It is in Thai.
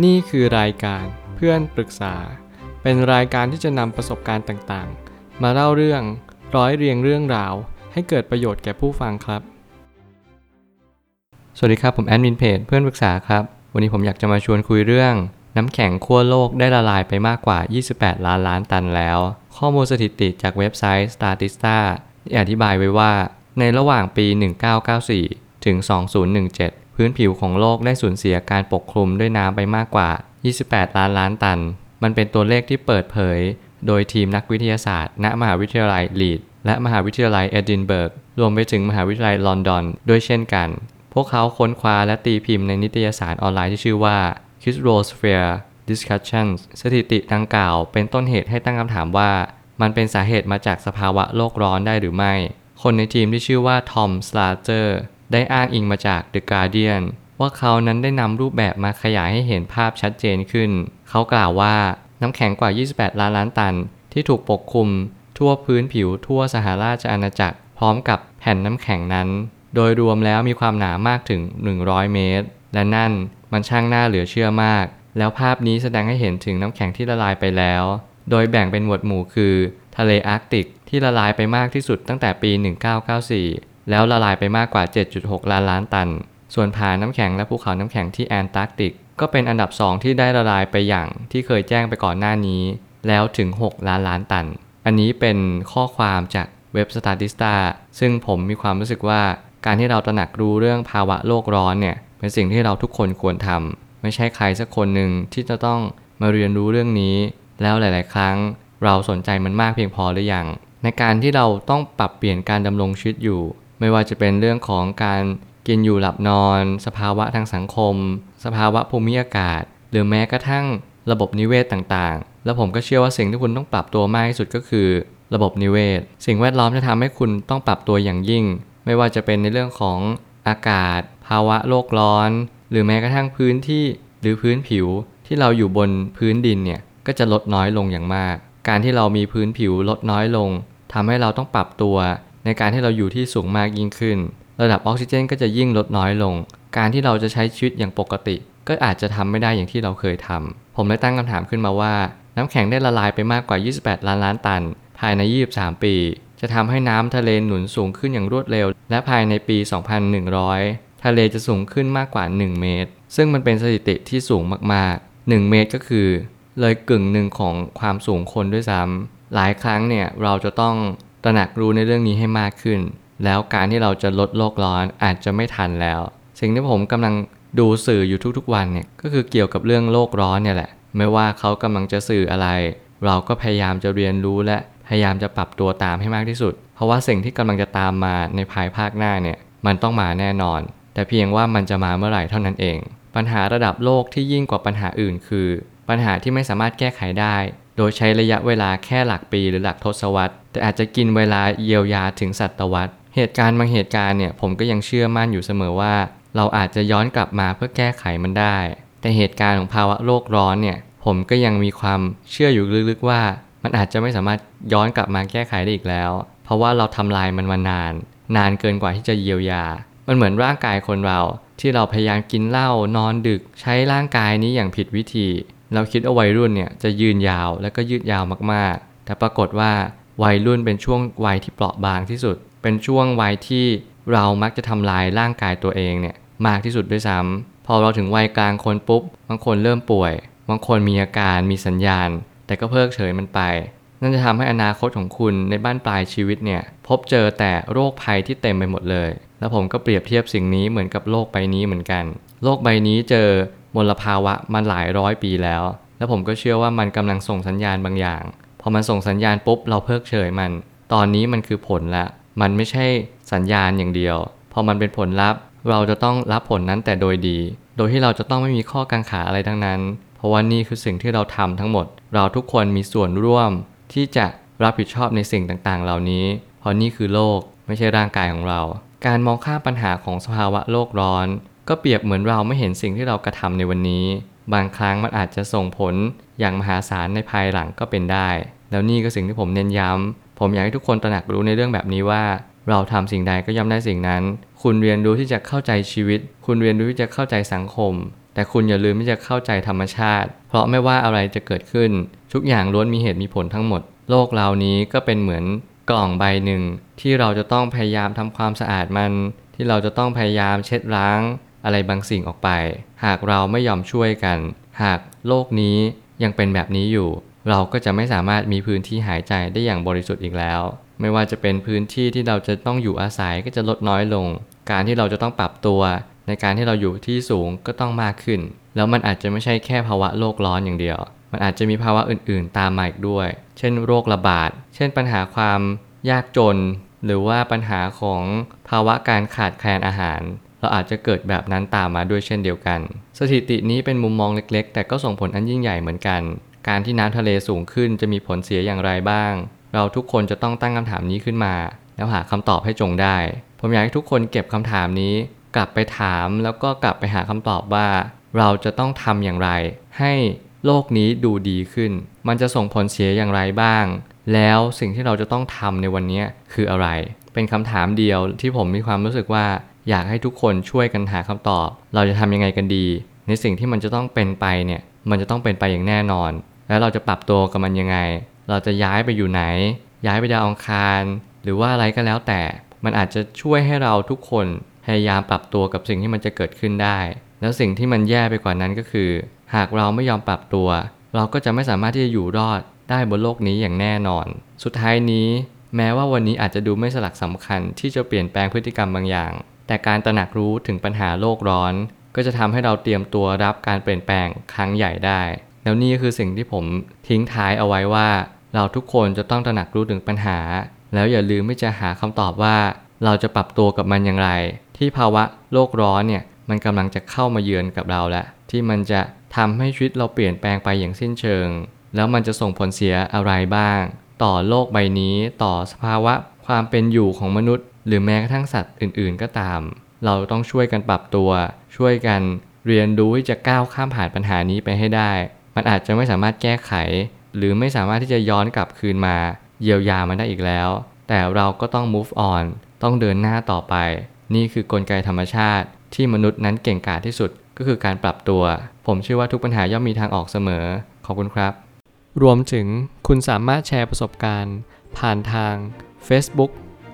นี่คือรายการเพื่อนปรึกษา เป็นรายการที่จะนำประสบการณ์ต่างๆ มาเล่าเรื่องร้อยเรียงเรื่องราว ให้เกิดประโยชน์แก่ผู้ฟังครับ สวัสดีครับ ผมแอดมินเพจเพื่อนปรึกษาครับ วันนี้ผมอยากจะมาชวนคุยเรื่อง น้ำแข็งขั้วโลกได้ละลายไปมากกว่า 28 ล้านล้านตันแล้ว ข้อมูลสถิติจากเว็บไซต์ Statista อธิบายไว้ว่า ในระหว่างปี 1994 ถึง 2017 พื้นผิวของโลกได้สูญเสียการปกคลุมด้วยน้ำไปมากกว่า 28 ล้านล้านตัน มันเป็นตัวเลขที่เปิดเผย โดยทีมนักวิทยาศาสตร์ ณ มหาวิทยาลัยลีดและมหาวิทยาลัยเอดินเบิร์ก รวมไปถึงมหาวิทยาลัยลอนดอนด้วยเช่นกัน พวกเขาค้นคว้าและตีพิมพ์ในนิตยสารออนไลน์ที่ชื่อว่า Kidsrosphere Discussions สถิติดังกล่าวเป็นต้นเหตุให้ตั้งคำถามว่า มันเป็นสาเหตุมาจากสภาวะโลกร้อนได้หรือไม่ คนในทีมที่ชื่อว่าทอมสลาเจอร์ ได้อ้างอิงมาจาก The Guardian ว่าเขานั้นได้นำรูปแบบมาขยายให้เห็นภาพชัดเจนขึ้น เขากล่าวว่าน้ำแข็งกว่า 28 ล้านล้านตัน ที่ถูกปกคลุม ทั่วพื้นผิวทั่วสหราชอาณาจักร พร้อมกับแผ่นน้ำแข็งนั้น โดยรวมแล้วมีความหนามากถึง 100 เมตร และนั่นมันช่างน่าเหลือเชื่อมาก แล้วภาพนี้แสดงให้เห็นถึงน้ำแข็งที่ละลายไปแล้ว โดยแบ่งเป็นหมวดหมู่คือ ทะเลอาร์กติกที่ละลายไปมากที่สุดตั้งแต่ปี 1994 แล้วละลายไปมากกว่า 7.6 ล้านล้านตัน ส่วนผาน้ำแข็งและภูเขาน้ำแข็งที่แอนตาร์กติก ก็เป็นอันดับ 2 ที่ได้ละลายไปอย่างที่เคยแจ้งไปก่อนหน้านี้ แล้วถึง 6 ล้านล้านตัน อันนี้เป็นข้อความจากเว็บ Statista ซึ่งผมมีความรู้สึกว่าการที่เราตระหนักรู้เรื่องภาวะโลกร้อนเนี่ยเป็นสิ่งที่เราทุกคนควรทำไม่ใช่ใครสักคนหนึ่งที่จะต้องมาเรียนรู้เรื่องนี้ แล้วหลาย ๆ ครั้ง เราสนใจมันมากเพียงพอหรือยังในการที่เราต้องปรับเปลี่ยนการดำรงชีวิตอยู่ ไม่ว่าจะเป็นเรื่องของการกินอยู่หลับนอน สภาวะทางสังคม สภาวะภูมิอากาศ หรือแม้กระทั่งระบบนิเวศต่างๆ แล้วผมก็เชื่อว่าสิ่งที่คุณต้องปรับตัวมากที่สุดก็คือ ระบบนิเวศ สิ่งแวดล้อมจะทำให้คุณต้องปรับตัวอย่างยิ่ง ไม่ว่าจะเป็นในเรื่องของอากาศ ภาวะโลกร้อน หรือแม้กระทั่งพื้นที่หรือพื้นผิวที่เราอยู่บนพื้นดินเนี่ยก็จะลดน้อยลงอย่างมาก การที่เรามีพื้นผิวลดน้อยลงทำให้เราต้องปรับตัว ในการที่เราอยู่ที่สูงมากยิ่งขึ้น ระดับออกซิเจนก็จะยิ่งลดน้อยลง การที่เราจะใช้ชีวิตอย่างปกติ ก็อาจจะทำไม่ได้อย่างที่เราเคยทำผมเลยตั้งคำถามขึ้นมาว่า น้ำแข็งได้ละลายไปมากกว่า 28 ล้านล้านตัน ภายใน 23 ปี จะทำให้น้ำทะเลหนุนสูงขึ้นอย่างรวดเร็ว และภายในปี 2100 ทะเลจะสูงขึ้นมากกว่า 1 เมตร ซึ่งมันเป็นสถิติที่สูงมากๆ 1 เมตรก็คือ เลยกึ่งหนึ่งของความสูงคนด้วยซ้ำหลายครั้งเนี่ยเราจะต้อง ตระหนักรู้ในเรื่องนี้ให้มากขึ้น แล้วการที่เราจะลดโลกร้อนอาจจะไม่ทันแล้ว สิ่งที่ผมกำลังดูสื่ออยู่ทุกๆวันเนี่ยก็คือเกี่ยวกับเรื่องโลกร้อนเนี่ยแหละ ไม่ว่าเขากำลังจะสื่ออะไร เราก็พยายามจะเรียนรู้และพยายามจะปรับตัวตามให้มากที่สุด เพราะว่าสิ่งที่กำลังจะตามมาในภายภาคหน้าเนี่ยมันต้องมาแน่นอน แต่เพียงว่ามันจะมาเมื่อไหร่เท่านั้นเอง ปัญหาระดับโลกที่ยิ่งกว่าปัญหาอื่น คือ ปัญหาที่ไม่สามารถแก้ไขได้ โดยใช้ระยะเวลาแค่หลักปีหรือหลักทศวรรษ แต่อาจจะกินเวลาเยียวยาถึงศตวรรษ เหตุการณ์บางเหตุการณ์เนี่ยผมก็ยังเชื่อมั่นอยู่เสมอว่า เราอาจจะย้อนกลับมาเพื่อแก้ไขมันได้ แต่เหตุการณ์ของภาวะโลกร้อนเนี่ยผมก็ยังมีความเชื่ออยู่ลึกๆว่า มันอาจจะไม่สามารถย้อนกลับมาแก้ไขได้อีกแล้ว เพราะว่าเราทำลายมันมานาน นานเกินกว่าที่จะเยียวยา มันเหมือนร่างกายคนเรา ที่เราพยายามกินเหล้านอนดึก ใช้ร่างกายนี้อย่างผิดวิธี เราคิดว่าวัยรุ่นเนี่ยจะยืนยาวและก็ยืดยาวมากๆ แต่ปรากฏว่า วัยรุ่นเป็นช่วงวัยที่เปราะบางที่สุด เป็นช่วงวัยที่เรามักจะทำลายร่างกายตัวเองเนี่ยมากที่สุดด้วยซ้ำพอเราถึงวัยกลางคนปุ๊บบางคนเริ่มป่วย บางคนมีอาการมีสัญญาณ แต่ก็เพิกเฉยมันไป นั่นจะทำให้อนาคตของคุณในบ้านปลายชีวิตเนี่ยพบเจอแต่โรคภัยที่เต็มไปหมดเลย แล้วผมก็เปรียบเทียบสิ่งนี้เหมือนกับโลกใบนี้เหมือนกัน โลกใบนี้เจอมลภาวะมาหลายร้อยปีแล้ว แล้วผมก็เชื่อว่ามันกำลังส่งสัญญาณบางอย่าง พอมันส่งสัญญาณปุ๊บเราเพิกเฉยมัน ตอนนี้มันคือผลละมันไม่ใช่สัญญาณอย่างเดียว พอมันเป็นผลลัพธ์ เราจะต้องรับผลนั้นแต่โดยดี โดยที่เราจะต้องไม่มีข้อกังขาอะไรทั้งนั้น เพราะว่านี่คือสิ่งที่เราทำทั้งหมด เราทุกคนมีส่วนร่วม ที่จะรับผิดชอบในสิ่งต่างๆ เหล่านี้ เพราะนี่คือโลกไม่ใช่ร่างกายของเรา การมองข้ามปัญหาของสภาวะโลกร้อน ก็เปรียบเหมือนเราไม่เห็นสิ่งที่เรากระทำในวันนี้ บางครั้งมันอาจจะส่งผลอย่างมหาศาลในภายหลังก็เป็นได้ แล้วนี่ก็สิ่งที่ผมเน้นย้ำ ผมอยากให้ทุกคนตระหนักรู้ในเรื่องแบบนี้ว่า เราทำสิ่งใดก็ย่อมได้สิ่งนั้น คุณเรียนรู้ที่จะเข้าใจชีวิต คุณเรียนรู้ที่จะเข้าใจสังคม แต่คุณอย่าลืมที่จะเข้าใจธรรมชาติ เพราะไม่ว่าอะไรจะเกิดขึ้น ทุกอย่างล้วนมีเหตุมีผลทั้งหมด โลกเรานี้ก็เป็นเหมือนกล่องใบหนึ่ง ที่เราจะต้องพยายามทำความสะอาดมัน ที่เราจะต้องพยายามเช็ดล้าง อะไรบางสิ่งออกไป หากเราไม่ยอมช่วยกัน หากโลกนี้ยังเป็นแบบนี้อยู่ เราก็จะไม่สามารถมีพื้นที่หายใจได้อย่างบริสุทธิ์อีกแล้ว ไม่ว่าจะเป็นพื้นที่ที่เราจะต้องอยู่อาศัยก็จะลดน้อยลง การที่เราจะต้องปรับตัว ในการที่เราอยู่ที่สูงก็ต้องมากขึ้น แล้วมันอาจจะไม่ใช่แค่ภาวะโลกร้อนอย่างเดียว มันอาจจะมีภาวะอื่น ๆ ตามมาอีกด้วย เช่น โรคระบาด เช่น ปัญหาความยากจน หรือว่าปัญหาของภาวะการขาดแคลนอาหาร เราอาจจะเกิดแบบนั้นตามมาด้วยเช่นเดียวกัน สถิตินี้เป็นมุมมองเล็ก ๆ แต่ก็ส่งผลอันยิ่งใหญ่เหมือนกัน การที่น้ำทะเลสูงขึ้นจะมีผลเสียอย่างไรบ้าง เราทุกคนจะต้องตั้งคำถามนี้ขึ้นมา แล้วหาคำตอบให้จงได้ ผมอยากให้ทุกคนเก็บคำถามนี้ กลับไปถามแล้วก็กลับไปหาคำตอบว่า เราจะต้องทำอย่างไร ให้โลกนี้ดูดีขึ้น มันจะส่งผลเสียอย่างไรบ้าง แล้วสิ่งที่เราจะต้องทำในวันนี้คืออะไร เป็นคำถามเดียวที่ผมมีความรู้สึกว่า อยากให้ทุกคนช่วยกันหาคำตอบ เราจะทำยังไงกันดี ในสิ่งที่มันจะต้องเป็นไปเนี่ย มันจะต้องเป็นไปอย่างแน่นอน แล้วเราจะปรับตัวกับมันยังไง เราจะย้ายไปอยู่ไหน ย้ายไปดาวอังคาร หรือว่าอะไรก็แล้วแต่ มันอาจจะช่วยให้เราทุกคนพยายามปรับตัวกับสิ่งที่มันจะเกิดขึ้นได้ แล้วสิ่งที่มันแย่ไปกว่านั้นก็คือ หากเราไม่ยอมปรับตัว เราก็จะไม่สามารถที่จะอยู่รอดได้บนโลกนี้อย่างแน่นอน สุดท้ายนี้ แม้ว่าวันนี้อาจจะดูไม่สลักสำคัญที่จะเปลี่ยนแปลงพฤติกรรมบางอย่าง แต่การตระหนักรู้ถึงปัญหาโลกร้อน ก็จะทำให้เราเตรียมตัวรับการเปลี่ยนแปลงครั้งใหญ่ได้ แล้วนี่ก็คือสิ่งที่ผมทิ้งท้ายเอาไว้ว่า เราทุกคนจะต้องตระหนักรู้ถึงปัญหา แล้วอย่าลืมไม่จะหาคำตอบว่า เราจะปรับตัวกับมันอย่างไร ที่ภาวะโลกร้อนเนี่ยมันกำลังจะเข้ามาเยือนกับเราแล้วที่มันจะทำให้ชีวิตเราเปลี่ยนแปลงไปอย่างสิ้นเชิง แล้วมันจะส่งผลเสียอะไรบ้าง ต่อโลกใบนี้ ต่อสภาวะความเป็นอยู่ของมนุษย์ หรือแม้กระทั่งสัตว์อื่นๆก็ตาม เราต้องช่วยกันปรับตัว ช่วยกันเรียนรู้ที่จะก้าวข้ามผ่านปัญหานี้ไปให้ได้ มันอาจจะไม่สามารถแก้ไข หรือไม่สามารถที่จะย้อนกลับคืนมา เยียวยามันได้อีกแล้ว แต่เราก็ต้อง move on ต้องเดินหน้าต่อไป นี่คือกลไกธรรมชาติ ที่มนุษย์นั้นเก่งกาจที่สุดก็คือการปรับตัว ผมเชื่อว่าทุกปัญหาย่อมมีทางออกเสมอ ขอบคุณครับ รวมถึงคุณสามารถแชร์ประสบการณ์ ผ่านทาง Facebook